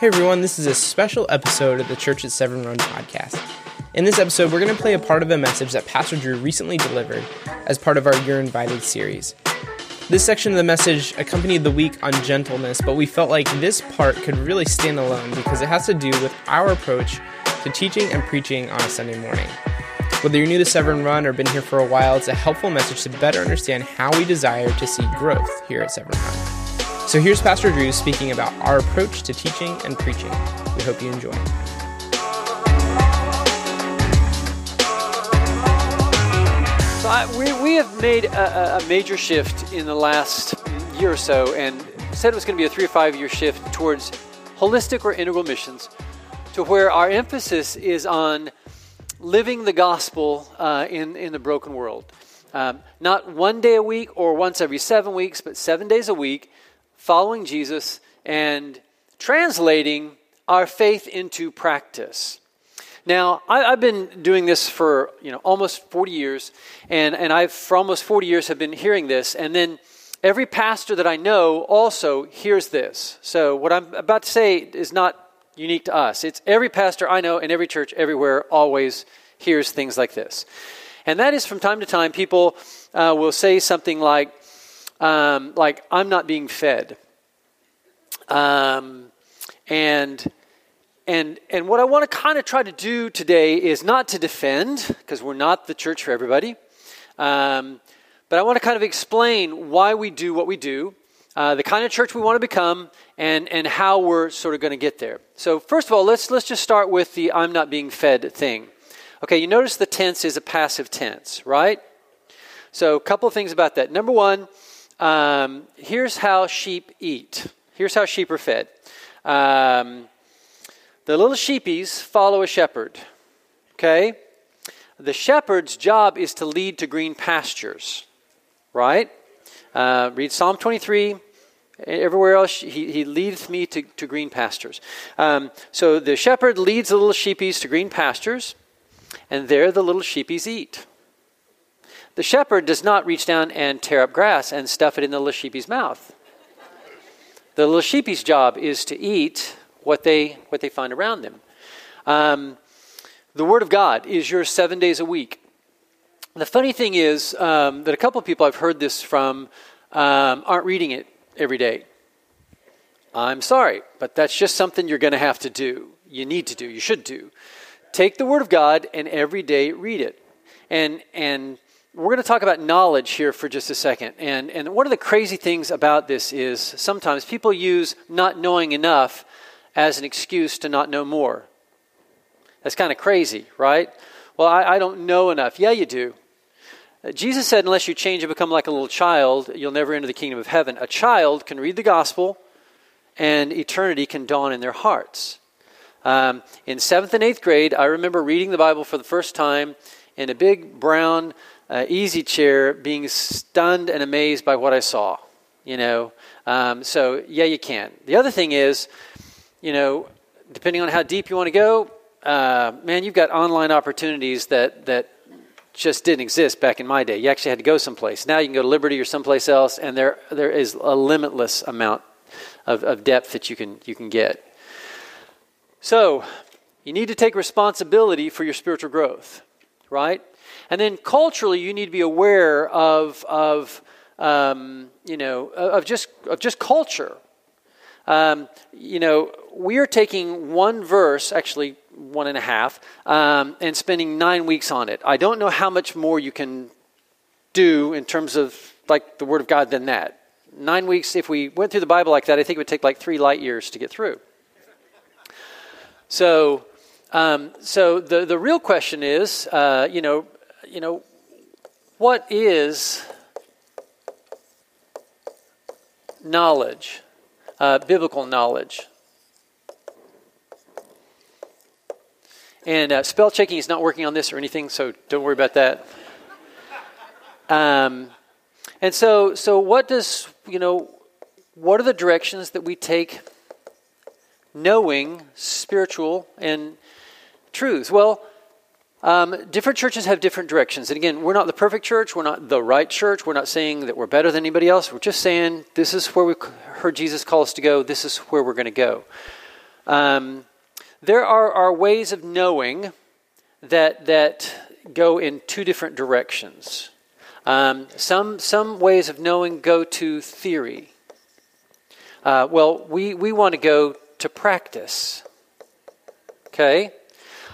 Hey everyone, this is a special episode of the Church at Severn Run podcast. In this episode, we're going to play a part of a message that Pastor Drew recently delivered as part of our You're Invited series. This section of the message accompanied the week on gentleness, but we felt like this part could really stand alone because it has to do with our approach to teaching and preaching on a Sunday morning. Whether you're new to Severn Run or been here for a while, it's a helpful message to better understand how we desire to see growth here at Severn Run. So here's Pastor Drew speaking about our approach to teaching and preaching. We hope you enjoy. So I, we, we have made a, a major shift in the last year or so and said it was going to be a three or five year shift towards holistic or integral missions to where our emphasis is on living the gospel uh, in, in the broken world. Um, not one day a week or once every seven weeks, but seven days a week, following Jesus and translating our faith into practice. Now, I, have been doing this for you know almost 40 years, and, and I've for almost 40 years have been hearing this, and then every pastor that I know also hears this. So what I'm about to say is not unique to us. It's every pastor I know in every church everywhere always hears things like this. And that is from time to time, people uh, will say something like, um, like I'm not being fed. Um, and and and what I want to kind of try to do today is not to defend because we're not the church for everybody, um, but I want to kind of explain why we do what we do, uh, the kind of church we want to become, and and how we're sort of going to get there. So first of all, let's let's just start with the I'm not being fed thing. Okay, you notice the tense is a passive tense, right? So a couple of things about that. Number one. Um, here's how sheep eat. Here's how sheep are fed. Um, the little sheepies follow a shepherd. Okay? The shepherd's job is to lead to green pastures. Right? Uh, read Psalm 23. Everywhere else, he, he leadeth me to, to green pastures. Um, so the shepherd leads the little sheepies to green pastures, and there the little sheepies eat. The shepherd does not reach down and tear up grass and stuff it in the little sheepy's mouth. The little sheepy's job is to eat what they, what they find around them. Um, the Word of God is yours seven days a week. The funny thing is um, that a couple of people I've heard this from um, aren't reading it every day. I'm sorry, but that's just something you're going to have to do. You need to do. You should do. Take the Word of God and every day read it. And, and we're going to talk about knowledge here for just a second. And, and one of the crazy things about this is sometimes people use not knowing enough as an excuse to not know more. That's kind of crazy, right? Well, I, I don't know enough. Yeah, you do. Jesus said, unless you change and become like a little child, you'll never enter the kingdom of heaven. A child can read the gospel, and eternity can dawn in their hearts. Um, in seventh and eighth grade, I remember reading the Bible for the first time in a big brown uh, easy chair being stunned and amazed by what I saw. You know, um, so yeah, you can. The other thing is, you know, depending on how deep you want to go, uh, man, you've got online opportunities that that just didn't exist back in my day. You actually had to go someplace. Now you can go to Liberty or someplace else, and there there is a limitless amount of, of depth that you can you can get. So you need to take responsibility for your spiritual growth, right? And then culturally, you need to be aware of, of um, you know, of just, of just culture. Um, you know, we are taking one verse, actually one and a half, um, and spending nine weeks on it. I don't know how much more you can do in terms of like the Word of God than that. Nine weeks, if we went through the Bible like that, I think it would take like three light years to get through. So, um, so the, the real question is, uh, you know, you know, what is knowledge, uh, biblical knowledge? And uh, spell checking is not working on this or anything, so don't worry about that. Um, and so, so what does you know? What are the directions that we take, knowing spiritual and truths? Well, um, different churches have different directions. And again, we're not the perfect church. We're not the right church. We're not saying that we're better than anybody else. We're just saying this is where we heard Jesus call us to go. This is where we're going to go. Um, there are, are ways of knowing that, that go in two different directions. Um, some, some ways of knowing go to theory. Uh, well, we, we want to go to practice. Okay?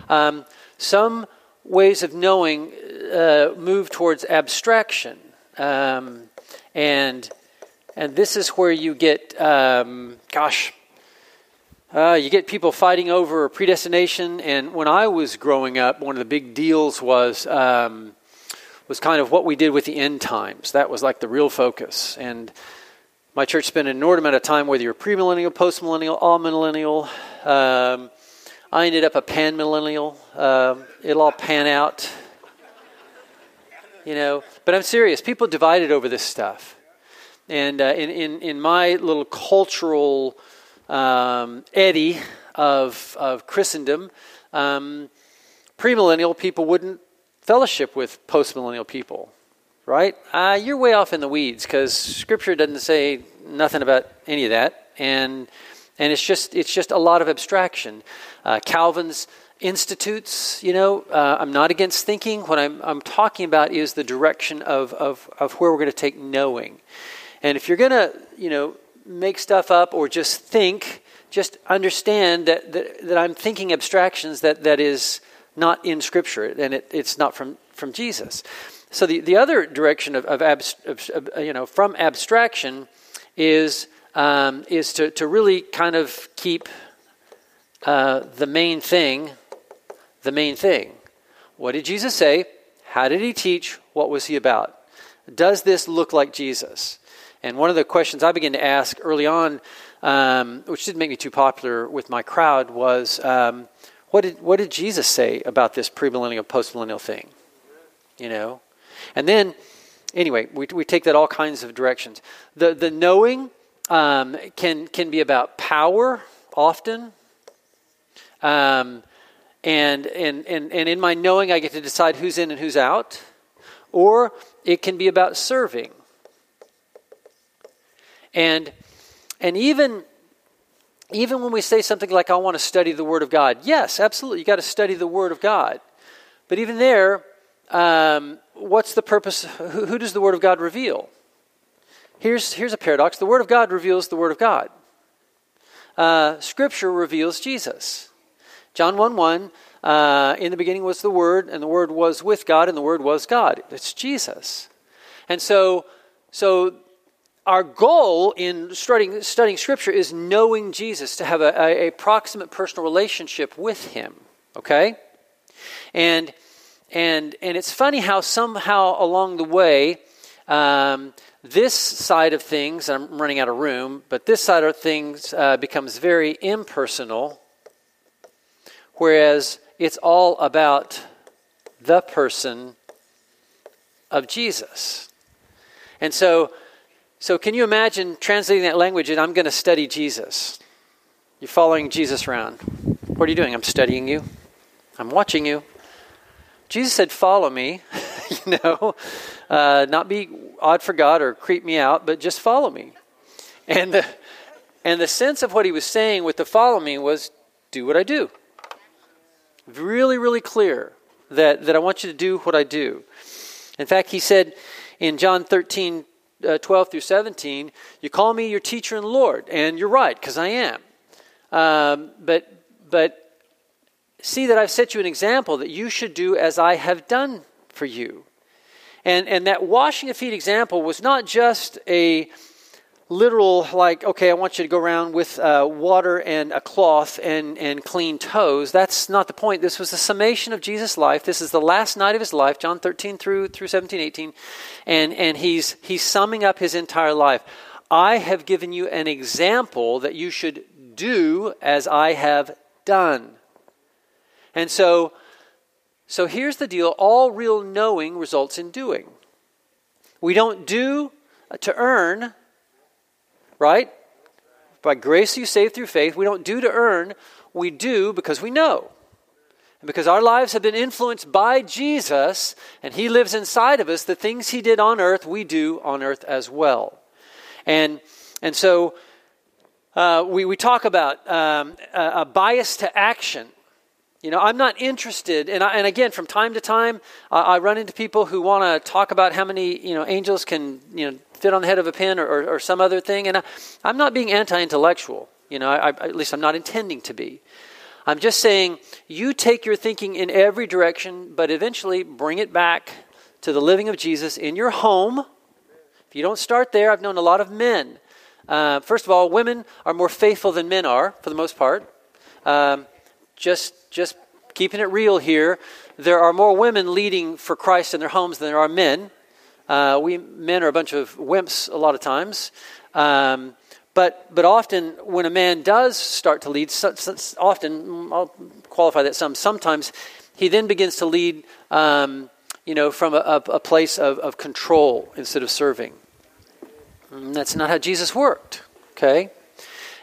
Um, some ways of knowing uh, move towards abstraction. Um, and, and this is where you get, um, gosh, uh, you get people fighting over predestination. And when I was growing up, one of the big deals was um, was kind of what we did with the end times. That was like the real focus. And my church spent an inordinate amount of time, whether you're premillennial, postmillennial, amillennial. Um, I ended up a panmillennial. Um, it'll all pan out. You know, but I'm serious. People divided over this stuff. And uh, in, in, in my little cultural um, eddy of, of Christendom, um, premillennial people wouldn't fellowship with postmillennial people, right? Uh, you're way off in the weeds because Scripture doesn't say nothing about any of that, and and it's just it's just a lot of abstraction. Uh, Calvin's institutes, you know, uh, I'm not against thinking. What I'm I'm talking about is the direction of of of where we're going to take knowing, and if you're going to, you know, make stuff up or just think, just understand that, that, that I'm thinking abstractions that, that is not in Scripture and it, it's not from, from Jesus. So the, the other direction of, of, abs, you know, from abstraction is, um, is to, to really kind of keep uh, the main thing the main thing. What did Jesus say? How did he teach? What was he about? Does this look like Jesus? And one of the questions I began to ask early on, um, which didn't make me too popular with my crowd, was um, what, did, what did Jesus say about this premillennial, postmillennial thing? You know? And then, anyway, we, we take that all kinds of directions. The, the knowing um, can, can be about power often. Um, and, and, and, and in my knowing, I get to decide who's in and who's out. Or it can be about serving. And, and even, even when we say something like, I want to study the Word of God, yes, absolutely, you got to study the Word of God. But even there, um, what's the purpose? Who, who, does the Word of God reveal? Here's, here's a paradox the Word of God reveals the Word of God, uh, Scripture reveals Jesus. John 1 1, uh, in the beginning was the Word, and the Word was with God, and the Word was God. It's Jesus. And so, so our goal in studying, studying Scripture is knowing Jesus, to have a, a, a proximate personal relationship with Him. Okay? And, and, and it's funny how somehow along the way, um, this side of things, I'm running out of room, but this side of things uh, becomes very impersonal, whereas it's all about the person of Jesus. And so so, can you imagine translating that language and I'm going to study Jesus? You're following Jesus around. What are you doing? I'm studying you. I'm watching you. Jesus said, Follow me. you know, uh, not be odd for God or creep me out, but just follow me. And the, and the sense of what he was saying with the follow me was do what I do. Really, really clear that, that I want you to do what I do. In fact, he said in John 13, uh, 12 through 17, you call me your teacher and Lord, and you're right, because I am. Um, but, but see that I've set you an example that you should do as I have done for you. And, and that washing of feet example was not just a literal, like, okay, I want you to go around with uh, water and a cloth and, and clean toes. That's not the point. This was the summation of Jesus' life. This is the last night of his life, John 13 through, through 17, 18. And, and he's, he's summing up his entire life. I have given you an example that you should do as I have done. And so, so here's the deal all real knowing results in doing. We don't do to earn right? By grace you saved through faith. We don't do to earn, we do because we know. And because our lives have been influenced by Jesus and He lives inside of us, the things He did on earth, we do on earth as well. And, and so, uh, we, we talk about um, a, a bias to action. You know, I'm not interested, and, I, and again, from time to time, I run into people who want to talk about how many you know angels can you know fit on the head of a pin or, or, or some other thing, and I, am not being anti-intellectual. You know, I, at least I'm not intending to be. I'm just saying you take your thinking in every direction, but eventually bring it back to the living of Jesus in your home. If you don't start there, I've known a lot of men. Uh, first of all, women are more faithful than men are, for the most part. Um, just just keeping it real here, there are more women leading for Christ in their homes than there are men. Uh, we men are a bunch of wimps a lot of times. Um, but, but often, when a man does start to lead, so, so, often, I'll qualify that some, sometimes he then begins to lead, um, you know, from a, a, place of, of control instead of serving. And that's not how Jesus worked, okay?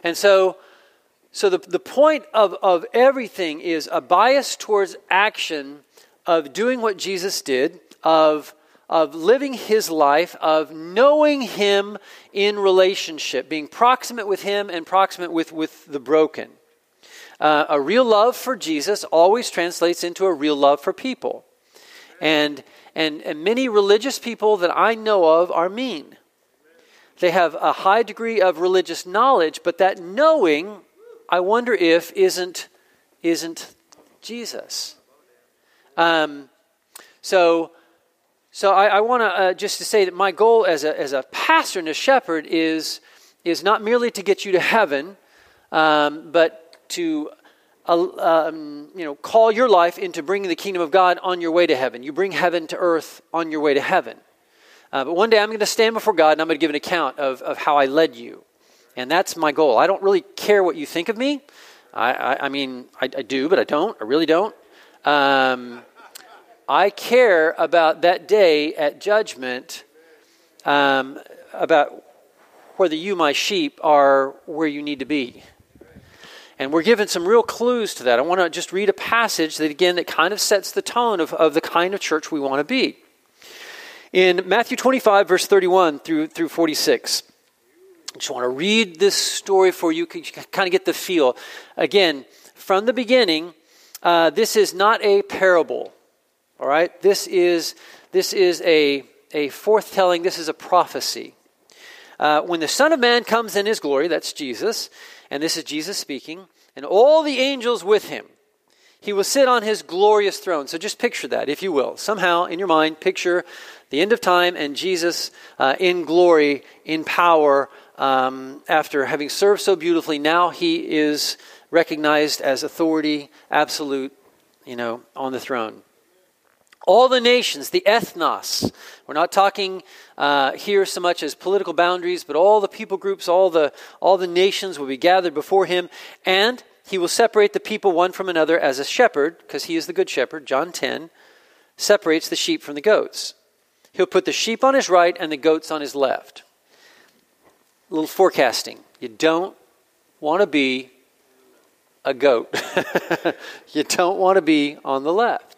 And so, so the, the point of, of everything is a bias towards action of doing what Jesus did, of, of living his life, of knowing him in relationship, being proximate with him and proximate with, with the broken. Uh, a real love for Jesus always translates into a real love for people. And, and, and many religious people that I know of are mean. They have a high degree of religious knowledge, but that knowing I wonder if isn't isn't Jesus. Um, so, so I, I want to uh, just to say that my goal as a as a pastor and a shepherd is is not merely to get you to heaven, um, but to uh, um, you know call your life into bringing the kingdom of God on your way to heaven. You bring heaven to earth on your way to heaven. Uh, but one day I'm going to stand before God and I'm going to give an account of, of how I led you. And that's my goal. I don't really care what you think of me. I, I, I mean, I, I, do, but I don't. I really don't. Um, I care about that day at judgment um, about whether you, my sheep, are where you need to be. And we're given some real clues to that. I want to just read a passage that, again, that kind of sets the tone of, of the kind of church we want to be. In Matthew 25, verse 31 through, through 46, I just want to read this story for you, you kind of get the feel. Again, from the beginning, uh, this is not a parable. All right? This is, this is a, a forthtelling, this is a prophecy. Uh, when the Son of Man comes in his glory, that's Jesus, and this is Jesus speaking, and all the angels with him, he will sit on his glorious throne. So just picture that, if you will. Somehow, in your mind, picture the end of time and Jesus uh, in glory, in power, um, after having served so beautifully, now he is recognized as authority, absolute, you know, on the throne. All the nations, the ethnos, we're not talking uh, here so much as political boundaries, but all the people groups, all the, all the nations will be gathered before him, and he will separate the people one from another as a shepherd, because he is the good shepherd, John 10, separates the sheep from the goats. He'll put the sheep on his right and the goats on his left a little forecasting. You don't want to be a goat. you don't want to be on the left.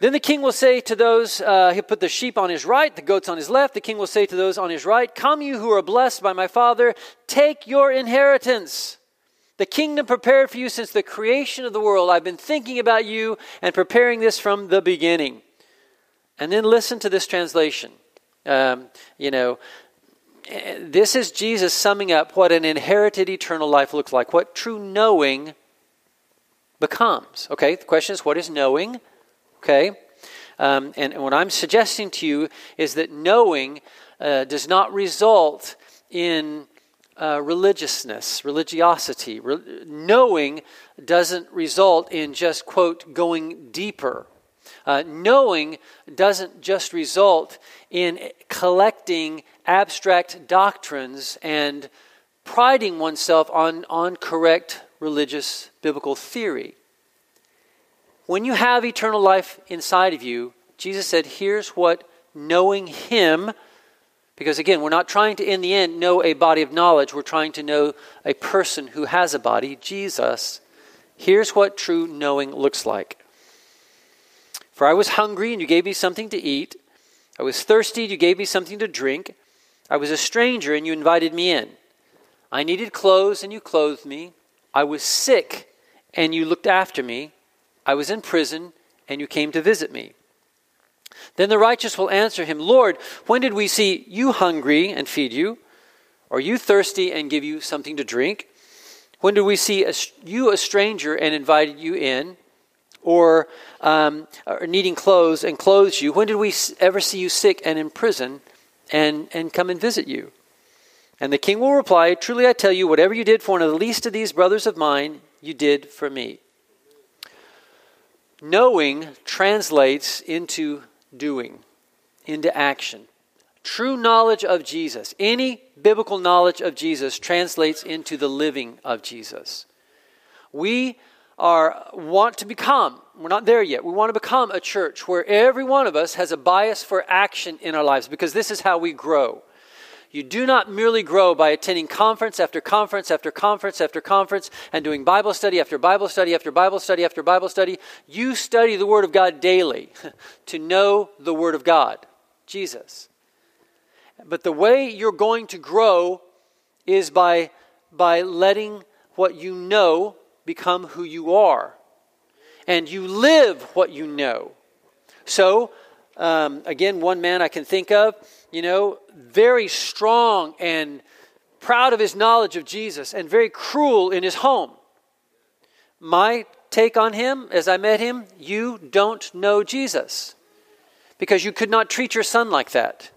Then the king will say to those, uh, he'll put the sheep on his right, the goats on his left. The king will say to those on his right, Come, you who are blessed by my Father, take your inheritance. The kingdom prepared for you since the creation of the world. I've been thinking about you and preparing this from the beginning. And then listen to this translation. Um, you know, this is Jesus summing up what an inherited eternal life looks like, what true knowing becomes. Okay, the question is, what is knowing? Okay, um, and, and, what I'm suggesting to you is that knowing uh, does not result in uh, religiousness, religiosity. Re- knowing doesn't result in just, quote, going deeper. Uh, knowing doesn't just result in collecting abstract doctrines and priding oneself on, on correct religious biblical theory. When you have eternal life inside of you, Jesus said, here's what knowing Him, because again, we're not trying to, in the end, know a body of knowledge, we're trying to know a person who has a body, Jesus. Here's what true knowing looks like. For I was hungry, and you gave me something to eat. I was thirsty, and you gave me something to drink. I was a stranger, and you invited me in. I needed clothes, and you clothed me. I was sick, and you looked after me. I was in prison, and you came to visit me. Then the righteous will answer him, Lord, when did we see you hungry and feed you, or you thirsty and give you something to drink? When did we see a, you a stranger and invited you in, or, um, or needing clothes and clothes you? When did we ever see you sick and in prison and, and come and visit you? And the king will reply, Truly I tell you, whatever you did for one of the least of these brothers of mine, you did for me. Knowing translates into doing, into action. True knowledge of Jesus, any biblical knowledge of Jesus, translates into the living of Jesus. We are want to become we're not there yet we want to become a church where every one of us has a bias for action in our lives because this is how we grow you do not merely grow by attending conference after conference after conference after conference and doing Bible study after Bible study after Bible study after Bible study. You study the Word of God daily to know the Word of God, Jesus. But the way you're going to grow is by, by letting what you know become who you are. And you live what you know. So, um, again, one man I can think of, you know, very strong and proud of his knowledge of Jesus and very cruel in his home. My take on him as I met him, you don't know Jesus. Because you could not treat your son like that.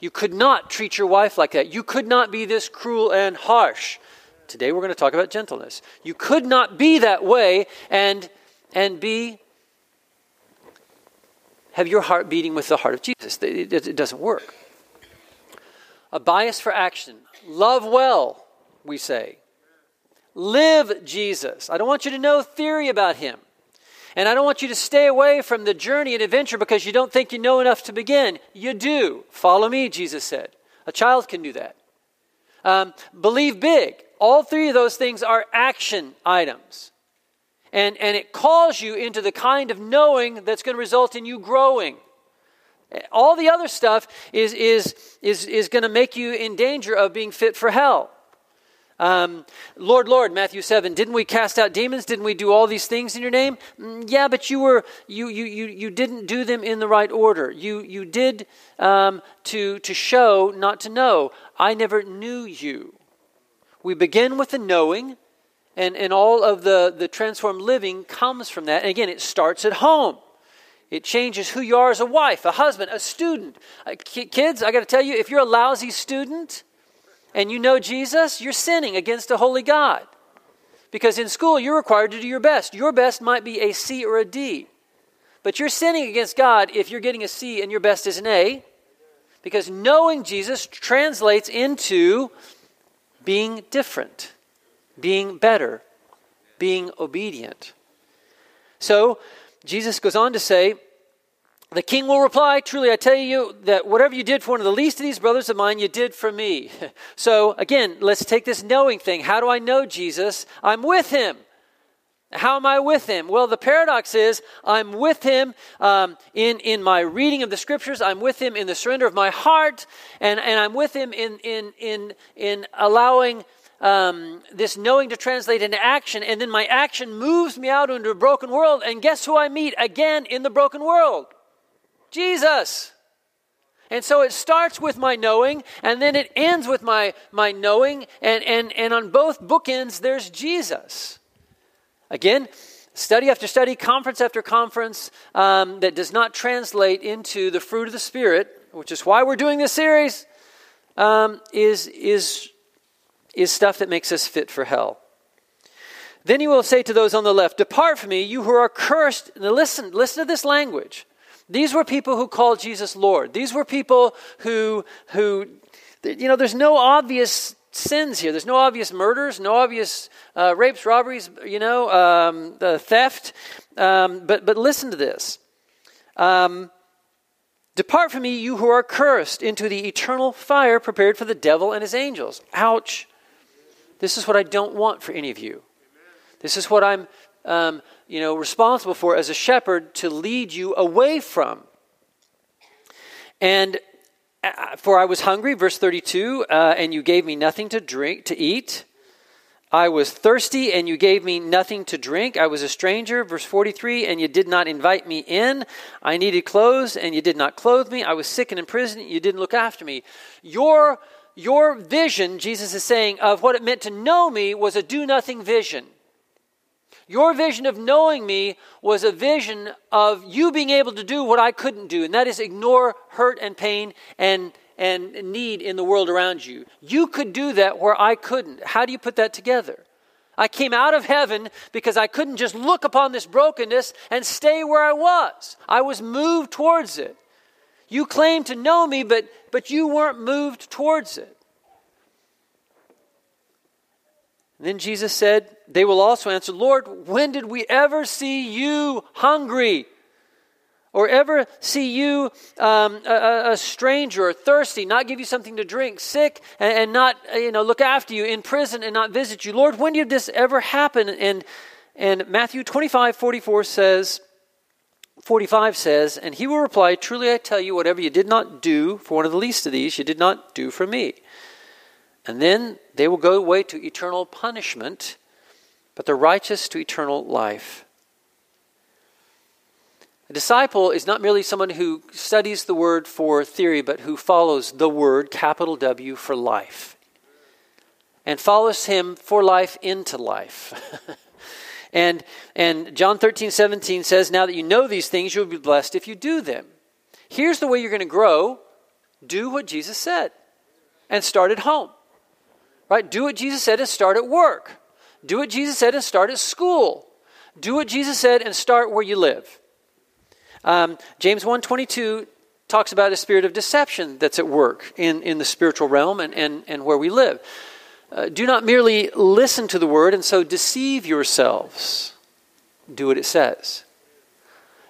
You could not treat your wife like that. You could not be this cruel and harsh. Today we're going to talk about gentleness. You could not be that way and and be have your heart beating with the heart of Jesus. It, it, it doesn't work. A bias for action. Love well, we say. Live Jesus. I don't want you to know theory about him. And I don't want you to stay away from the journey and adventure because you don't think you know enough to begin. You do. Follow me, Jesus said. A child can do that. Um, believe big. All three of those things are action items. And, and it calls you into the kind of knowing that's going to result in you growing. All the other stuff is, is, is, is going to make you in danger of being fit for hell. Um, Lord, Lord, Matthew 7, didn't we cast out demons? Didn't we do all these things in your name? Mm, yeah, but you were you you you, you didn't do them in the right order. You you did um, to to show, not to know. I never knew you. We begin with the knowing, and, and all of the, the transformed living comes from that. And again, it starts at home. It changes who you are as a wife, a husband, a student. Uh, kids, I got to tell you, if you're a lousy student and you know Jesus, you're sinning against a holy God. Because in school, you're required to do your best. Your best might be a C or a D. But you're sinning against God if you're getting a C and your best is an A. Because knowing Jesus translates into being different, being better, being obedient. So, Jesus goes on to say, the king will reply, Truly, I tell you that whatever you did for one of the least of these brothers of mine, you did for me. so, again, let's take this knowing thing. How do I know Jesus? I'm with him. How am I with him? Well, the paradox is I'm with him um, in, in my reading of the scriptures, I'm with him in the surrender of my heart, and, and I'm with him in, in, in, in allowing um, this knowing to translate into action, and then my action moves me out into a broken world. And guess who I meet again in the broken world? Jesus. And so it starts with my knowing, and then it ends with my, my knowing, and, and, and on both bookends, there's Jesus. Again, study after study, conference after conference, um, that does not translate into the fruit of the Spirit, which is why we're doing this series, um, is, is is stuff that makes us fit for hell. Then he will say to those on the left, Depart from me, you who are cursed. Now listen, listen to this language. These were people who called Jesus Lord. These were people who, who you know, there's no obvious sins here. There's no obvious murders, no obvious uh, rapes, robberies, you know, um, theft. Um, but, but listen to this. Um, Depart from me, you who are cursed, into the eternal fire prepared for the devil and his angels. Ouch. This is what I don't want for any of you. This is what I'm, um, you know, responsible for as a shepherd to lead you away from. And uh, for I was hungry, verse 32, uh, and you gave me nothing to drink, to eat. I was thirsty, and you gave me nothing to drink. I was a stranger, verse 43, and you did not invite me in. I needed clothes, and you did not clothe me. I was sick and in prison, you didn't look after me. Your, your vision, Jesus is saying, of what it meant to know me was a do nothing vision. Your vision of knowing me was a vision of you being able to do what I couldn't do, and that is ignore hurt and pain and, and need in the world around you. You could do that where I couldn't. How do you put that together? I came out of heaven because I couldn't just look upon this brokenness and stay where I was. I was moved towards it. You claim to know me, but, but you weren't moved towards it. And then Jesus said, They will also answer, Lord, when did we ever see you hungry? Or ever see you um, a, a, stranger or thirsty, not give you something to drink, sick, and, and, not you know look after you, in prison and not visit you? Lord, when did this ever happen? And and Matthew 25, 44 says, 45 says, And he will reply, Truly I tell you, whatever you did not do for one of the least of these, you did not do for me. And then they will go away to eternal punishment, but the righteous to eternal life. A disciple is not merely someone who studies the word for theory, but who follows the word, capital W, for life. And follows him for life into life. and, and John 13, 17 says, Now that you know these things, you'll be blessed if you do them. Here's the way you're going to grow do what Jesus said and start at home. Right? Do what Jesus said and start at work. Do what Jesus said and start at school. Do what Jesus said and start where you live. Um, James 1.22 talks about a spirit of deception that's at work in, in the spiritual realm and, and, and where we live. Uh, do not merely listen to the word and so deceive yourselves. Do what it says.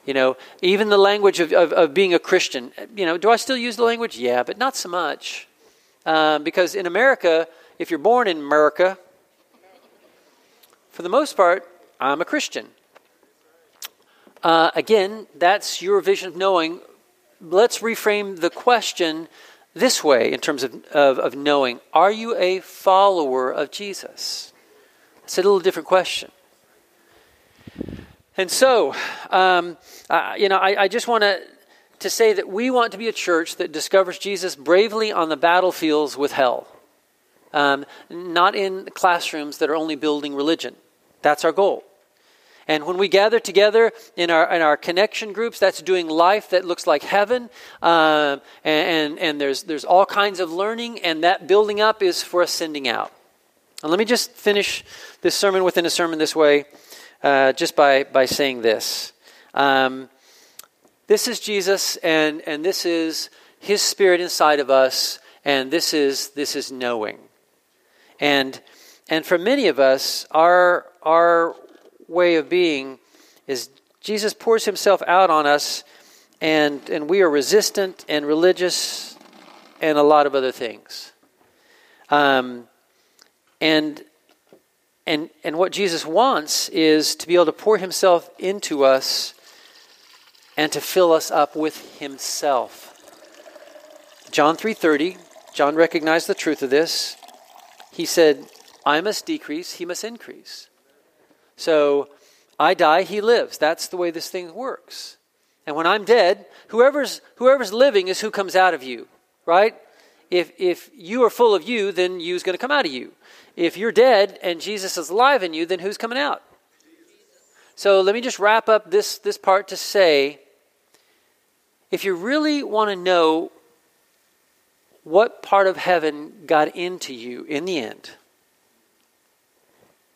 You know, even the language of, of, of being a Christian, you know, do I still use the language? Yeah, but not so much. Um, because in America, if you're born in America, for the most part, I'm a Christian. Uh, again, that's your vision of knowing. Let's reframe the question this way in terms of, of, of knowing Are you a follower of Jesus? It's a little different question. And so, um, uh, you know, I, I just want to to say that we want to be a church that discovers Jesus bravely on the battlefields with hell um, not in classrooms that are only building religion. That's our goal. And when we gather together in our, in our connection groups, that's doing life that looks like heaven. Uh, and, and there's, there's all kinds of learning, and that building up is for us sending out. And let me just finish this sermon within a sermon this way, uh, just by, by saying this. Um, this is Jesus, and, and this is his spirit inside of us, and this is, this is knowing. And, and for many of us, our, our way of being is Jesus pours himself out on us, and, and we are resistant and religious and a lot of other things. Um, and, and, and what Jesus wants is to be able to pour himself into us and to fill us up with himself. John 3:30, John recognized the truth of this. He said, I must decrease, he must increase. So I die, he lives. That's the way this thing works. And when I'm dead, whoever's whoever's living is who comes out of you, right? If if you are full of you, then you's going to come out of you. If you're dead and Jesus is alive in you, then who's coming out? So let me just wrap up this this part to say if you really want to know what part of heaven got into you in the end,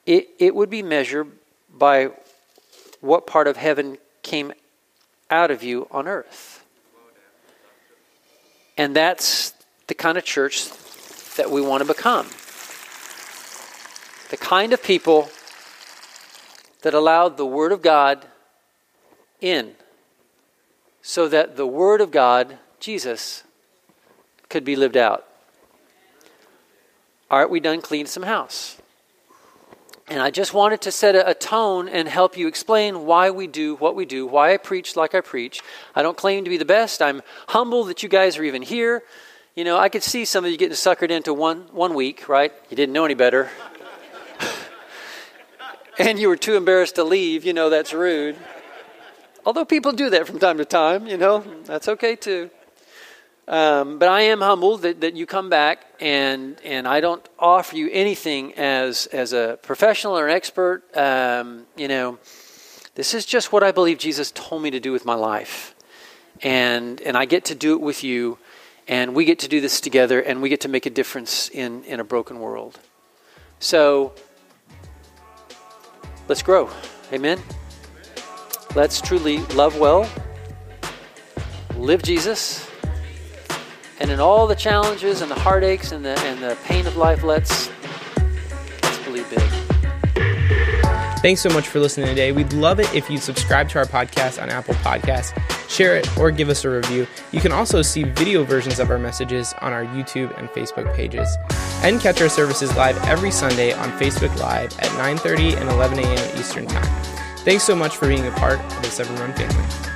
it, it would be measured by what part of heaven came out of you on earth. And that's the kind of church that we want to become. The kind of people that allowed the Word of God in so that the Word of God, Jesus, could be lived out. Aren't we done cleaning some house? And I just wanted to set a, a, tone and help you explain why we do what we do, why I preach like I preach. I don't claim to be the best. I'm humble that you guys are even here. you know, I could see some of you getting suckered into one, one week, right? You didn't know any better. and you were too embarrassed to leave. You know, that's rude. Although people do that from time to time, you know, that's okay too. Um, but I am humbled that, that you come back and and I don't offer you anything as as a professional or an expert. Um, you know, this is just what I believe Jesus told me to do with my life, and and I get to do it with you, and we get to do this together, and we get to make a difference in in a broken world. So let's grow, Amen. Let's truly love well, live Jesus and in all the challenges and the heartaches and the, and the pain of life, let's, let's believe big. Thanks so much for listening today. We'd love it if you subscribe to our podcast on Apple Podcasts, share it, or give us a review. You can also see video versions of our messages on our YouTube and Facebook pages. And catch our services live every Sunday on Facebook Live at 9:30 and 11 a.m. Eastern Time. Thanks so much for being a part of the Severn Run family.